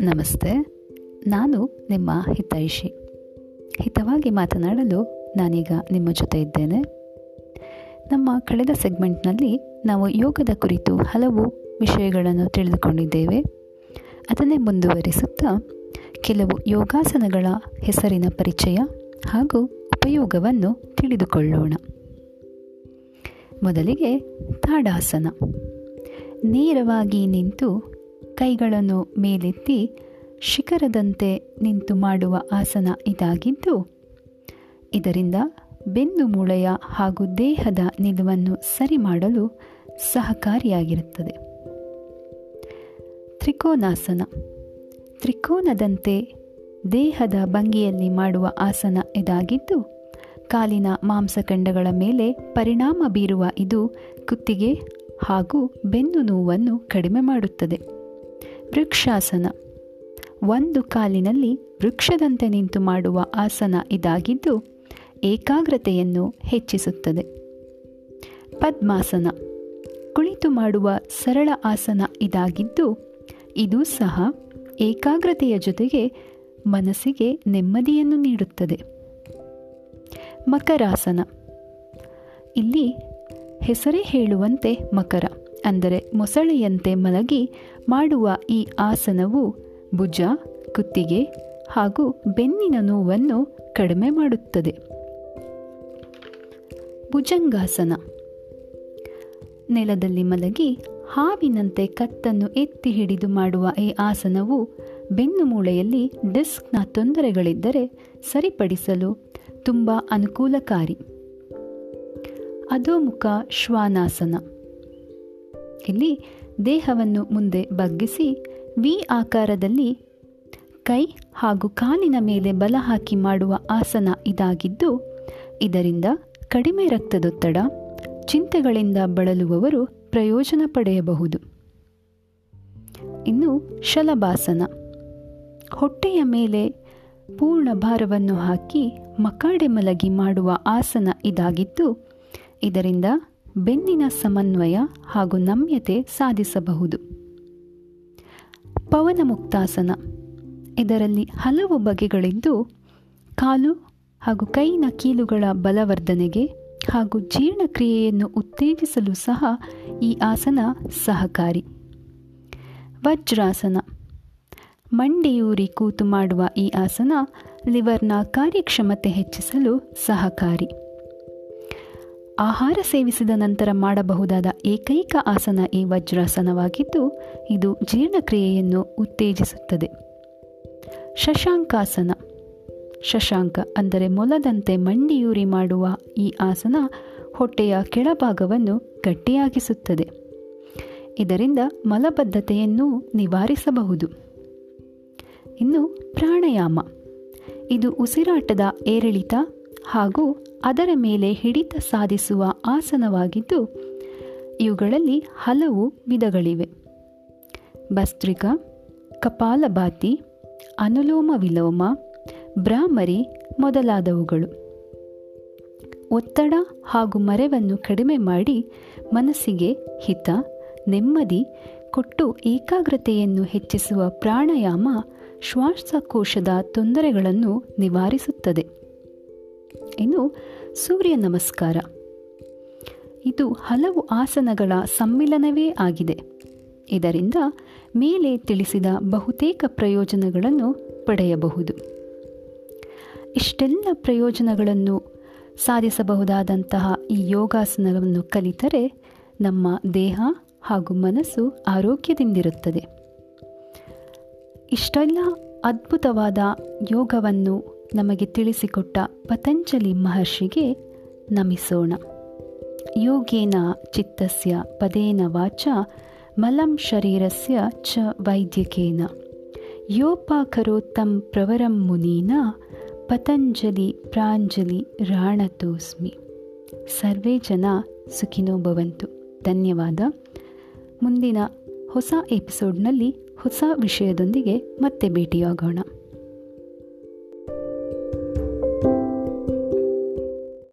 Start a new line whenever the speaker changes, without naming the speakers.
ನಮಸ್ತೆ, ನಾನು ನಿಮ್ಮ ಹಿತೈಷಿ. ಹಿತವಾಗಿ ಮಾತನಾಡಲು ನಾನೀಗ ನಿಮ್ಮ ಜೊತೆ ಇದ್ದೇನೆ. ನಮ್ಮ ಕಳೆದ ಸೆಗ್ಮೆಂಟ್ನಲ್ಲಿ ನಾವು ಯೋಗದ ಕುರಿತು ಹಲವು ವಿಷಯಗಳನ್ನು ತಿಳಿದುಕೊಂಡಿದ್ದೇವೆ. ಅದನ್ನೇ ಮುಂದುವರಿಸುತ್ತಾ, ಕೆಲವು ಯೋಗಾಸನಗಳ ಹೆಸರಿನ ಪರಿಚಯ ಹಾಗೂ ಉಪಯೋಗವನ್ನು ತಿಳಿದುಕೊಳ್ಳೋಣ. ಮೊದಲಿಗೆ ತಾಡಾಸನ ನೇರವಾಗಿ ನಿಂತು ಕೈಗಳನ್ನು ಮೇಲೆತ್ತಿ ಶಿಖರದಂತೆ ನಿಂತು ಮಾಡುವ ಆಸನ ಇದಾಗಿದ್ದು, ಇದರಿಂದ ಬೆನ್ನು ಮೂಳೆಯ ಹಾಗೂ ದೇಹದ ನಿಲುವನ್ನು ಸರಿ ಮಾಡಲು ಸಹಕಾರಿಯಾಗಿರುತ್ತದೆ. ತ್ರಿಕೋನಾಸನ. ತ್ರಿಕೋನದಂತೆ ದೇಹದ ಭಂಗಿಯಲ್ಲಿ ಮಾಡುವ ಆಸನ ಇದಾಗಿದ್ದು ಕಾಲಿನ ಮಾಂಸಖಂಡಗಳ ಮೇಲೆ ಪರಿಣಾಮ ಬೀರುವ ಇದು ಕುತ್ತಿಗೆ ಹಾಗೂ ಬೆನ್ನು ನೋವನ್ನು ಕಡಿಮೆ ಮಾಡುತ್ತದೆ. ವೃಕ್ಷಾಸನ. ಒಂದು ಕಾಲಿನಲ್ಲಿ ವೃಕ್ಷದಂತೆ ನಿಂತು ಮಾಡುವ ಆಸನ ಇದಾಗಿದ್ದು ಏಕಾಗ್ರತೆಯನ್ನು ಹೆಚ್ಚಿಸುತ್ತದೆ. ಪದ್ಮಾಸನ. ಕುಳಿತು ಮಾಡುವ ಸರಳ ಆಸನ ಇದಾಗಿದ್ದು ಇದು ಸಹ ಏಕಾಗ್ರತೆಯ ಜೊತೆಗೆ ಮನಸ್ಸಿಗೆ ನೆಮ್ಮದಿಯನ್ನು ನೀಡುತ್ತದೆ. ಮಕರಾಸನ. ಇಲ್ಲಿ ಹೆಸರೇ ಹೇಳುವಂತೆ ಮಕರ, ಅಂದರೆ ಮೊಸಳೆಯಂತೆ ಮಲಗಿ ಮಾಡುವ ಈ ಆಸನವು ಭುಜ, ಕುತ್ತಿಗೆ ಹಾಗೂ ಬೆನ್ನಿನ ನೋವನ್ನು ಕಡಿಮೆ ಮಾಡುತ್ತದೆ. ಭುಜಂಗಾಸನ. ನೆಲದಲ್ಲಿ ಮಲಗಿ ಹಾವಿನಂತೆ ಕತ್ತನ್ನು ಎತ್ತಿ ಹಿಡಿದು ಮಾಡುವ ಈ ಆಸನವು ಬೆನ್ನು ಮೂಳೆಯಲ್ಲಿ ಡಿಸ್ಕ್ನ ತೊಂದರೆಗಳಿದ್ದರೆ ಸರಿಪಡಿಸಲು ತುಂಬ ಅನುಕೂಲಕಾರಿ. ಅಧೋಮುಖ ಶ್ವಾನಾಸನ. ಇಲ್ಲಿ ದೇಹವನ್ನು ಮುಂದೆ ಬಗ್ಗಿಸಿ ವಿ ಆಕಾರದಲ್ಲಿ ಕೈ ಹಾಗೂ ಕಾಲಿನ ಮೇಲೆ ಬಲ ಹಾಕಿ ಮಾಡುವ ಆಸನ ಇದಾಗಿದ್ದು, ಇದರಿಂದ ಕಡಿಮೆ ರಕ್ತದೊತ್ತಡ, ಚಿಂತೆಗಳಿಂದ ಬಳಲುವವರು ಪ್ರಯೋಜನ ಪಡೆಯಬಹುದು. ಇನ್ನು ಶಲಭಾಸನ. ಹೊಟ್ಟೆಯ ಮೇಲೆ ಪೂರ್ಣ ಭಾರವನ್ನು ಹಾಕಿ ಮಕಾಡೆ ಮಲಗಿ ಮಾಡುವ ಆಸನ ಇದಾಗಿದ್ದು, ಇದರಿಂದ ಬೆನ್ನಿನ ಸಮನ್ವಯ ಹಾಗೂ ನಮ್ಯತೆ ಸಾಧಿಸಬಹುದು. ಪವನ ಮುಕ್ತಾಸನ. ಇದರಲ್ಲಿ ಹಲವು ಬಗೆಗಳಿದ್ದು, ಕಾಲು ಹಾಗೂ ಕೈನ ಕೀಲುಗಳ ಬಲವರ್ಧನೆಗೆ ಹಾಗೂ ಜೀರ್ಣಕ್ರಿಯೆಯನ್ನು ಉತ್ತೇಜಿಸಲು ಸಹ ಈ ಆಸನ ಸಹಕಾರಿ. ವಜ್ರಾಸನ. ಮಂಡಿಯೂರಿ ಕೂತು ಮಾಡುವ ಈ ಆಸನ ಲಿವರ್ನ ಕಾರ್ಯಕ್ಷಮತೆ ಹೆಚ್ಚಿಸಲು ಸಹಕಾರಿ. ಆಹಾರ ಸೇವಿಸಿದ ನಂತರ ಮಾಡಬಹುದಾದ ಏಕೈಕ ಆಸನ ಈ ವಜ್ರಾಸನವಾಗಿದ್ದು, ಇದು ಜೀರ್ಣಕ್ರಿಯೆಯನ್ನು ಉತ್ತೇಜಿಸುತ್ತದೆ. ಶಶಾಂಕಾಸನ. ಶಶಾಂಕ ಅಂದರೆ ಮೊಲದಂತೆ ಮಂಡಿಯೂರಿ ಮಾಡುವ ಈ ಆಸನ ಹೊಟ್ಟೆಯ ಕೆಳಭಾಗವನ್ನು ಗಟ್ಟಿಯಾಗಿಸುತ್ತದೆ. ಇದರಿಂದ ಮಲಬದ್ಧತೆಯನ್ನು ನಿವಾರಿಸಬಹುದು. ಇನ್ನು ಪ್ರಾಣಾಯಾಮ. ಇದು ಉಸಿರಾಟದ ಏರಿಳಿತ ಹಾಗೂ ಅದರ ಮೇಲೆ ಹಿಡಿತ ಸಾಧಿಸುವ ಆಸನವಾಗಿದ್ದು, ಇವುಗಳಲ್ಲಿ ಹಲವು ವಿಧಗಳಿವೆ. ಭಸ್ತ್ರಿಕ ಕಪಾಲಭಾತಿ, ಅನುಲೋಮ ವಿಲೋಮ, ಭ್ರಾಮರಿ ಮೊದಲಾದವುಗಳು. ಒತ್ತಡ ಹಾಗೂ ಮರೆವನ್ನು ಕಡಿಮೆ ಮಾಡಿ ಮನಸ್ಸಿಗೆ ಹಿತ, ನೆಮ್ಮದಿ, ಕೊಟ್ಟು ಏಕಾಗ್ರತೆಯನ್ನು ಹೆಚ್ಚಿಸುವ ಪ್ರಾಣಾಯಾಮ ಶ್ವಾಸಕೋಶದ ತೊಂದರೆಗಳನ್ನು ನಿವಾರಿಸುತ್ತದೆ. ಇನ್ನು ಸೂರ್ಯ ನಮಸ್ಕಾರ. ಇದು ಹಲವು ಆಸನಗಳ ಸಮ್ಮಿಲನವೇ ಆಗಿದೆ. ಇದರಿಂದ ಮೇಲೆ ತಿಳಿಸಿದ ಬಹುತೇಕ ಪ್ರಯೋಜನಗಳನ್ನು ಪಡೆಯಬಹುದು. ಇಷ್ಟೆಲ್ಲ ಪ್ರಯೋಜನಗಳನ್ನು ಸಾಧಿಸಬಹುದಾದಂತಹ ಈ ಯೋಗಾಸನವನ್ನು ಕಲಿತರೆ ನಮ್ಮ ದೇಹ ಹಾಗೂ ಮನಸ್ಸು ಆರೋಗ್ಯದಿಂದಿರುತ್ತದೆ. ಇಷ್ಟೆಲ್ಲ ಅದ್ಭುತವಾದ ಯೋಗವನ್ನು ನಮಗೆ ತಿಳಿಸಿಕೊಟ್ಟ ಪತಂಜಲಿ ಮಹರ್ಷಿಗೆ ನಮಿಸೋಣ. ಯೋಗೇನ ಚಿತ್ತಸ್ಯ ಪದೇನ ವಾಚ, ಮಲಂ ಶರೀರಸ್ಯ ಚ ವೈದ್ಯಕೇನ. ಯೋಪಾಕರೋತ್ತಂ ಪ್ರವರಂ ಮುನೀನ, ಪತಂಜಲಿ ಪ್ರಾಂಜಲಿ ರಾಣತೋಸ್ಮಿ. ಸರ್ವೇ ಜನ ಸುಖಿನೋ ಭವಂತು. ಧನ್ಯವಾದ. ಮುಂದಿನ ಹೊಸ ಎಪಿಸೋಡ್ನಲ್ಲಿ ಹೊಸ ವಿಷಯದೊಂದಿಗೆ ಮತ್ತೆ ಭೇಟಿಯಾಗೋಣ.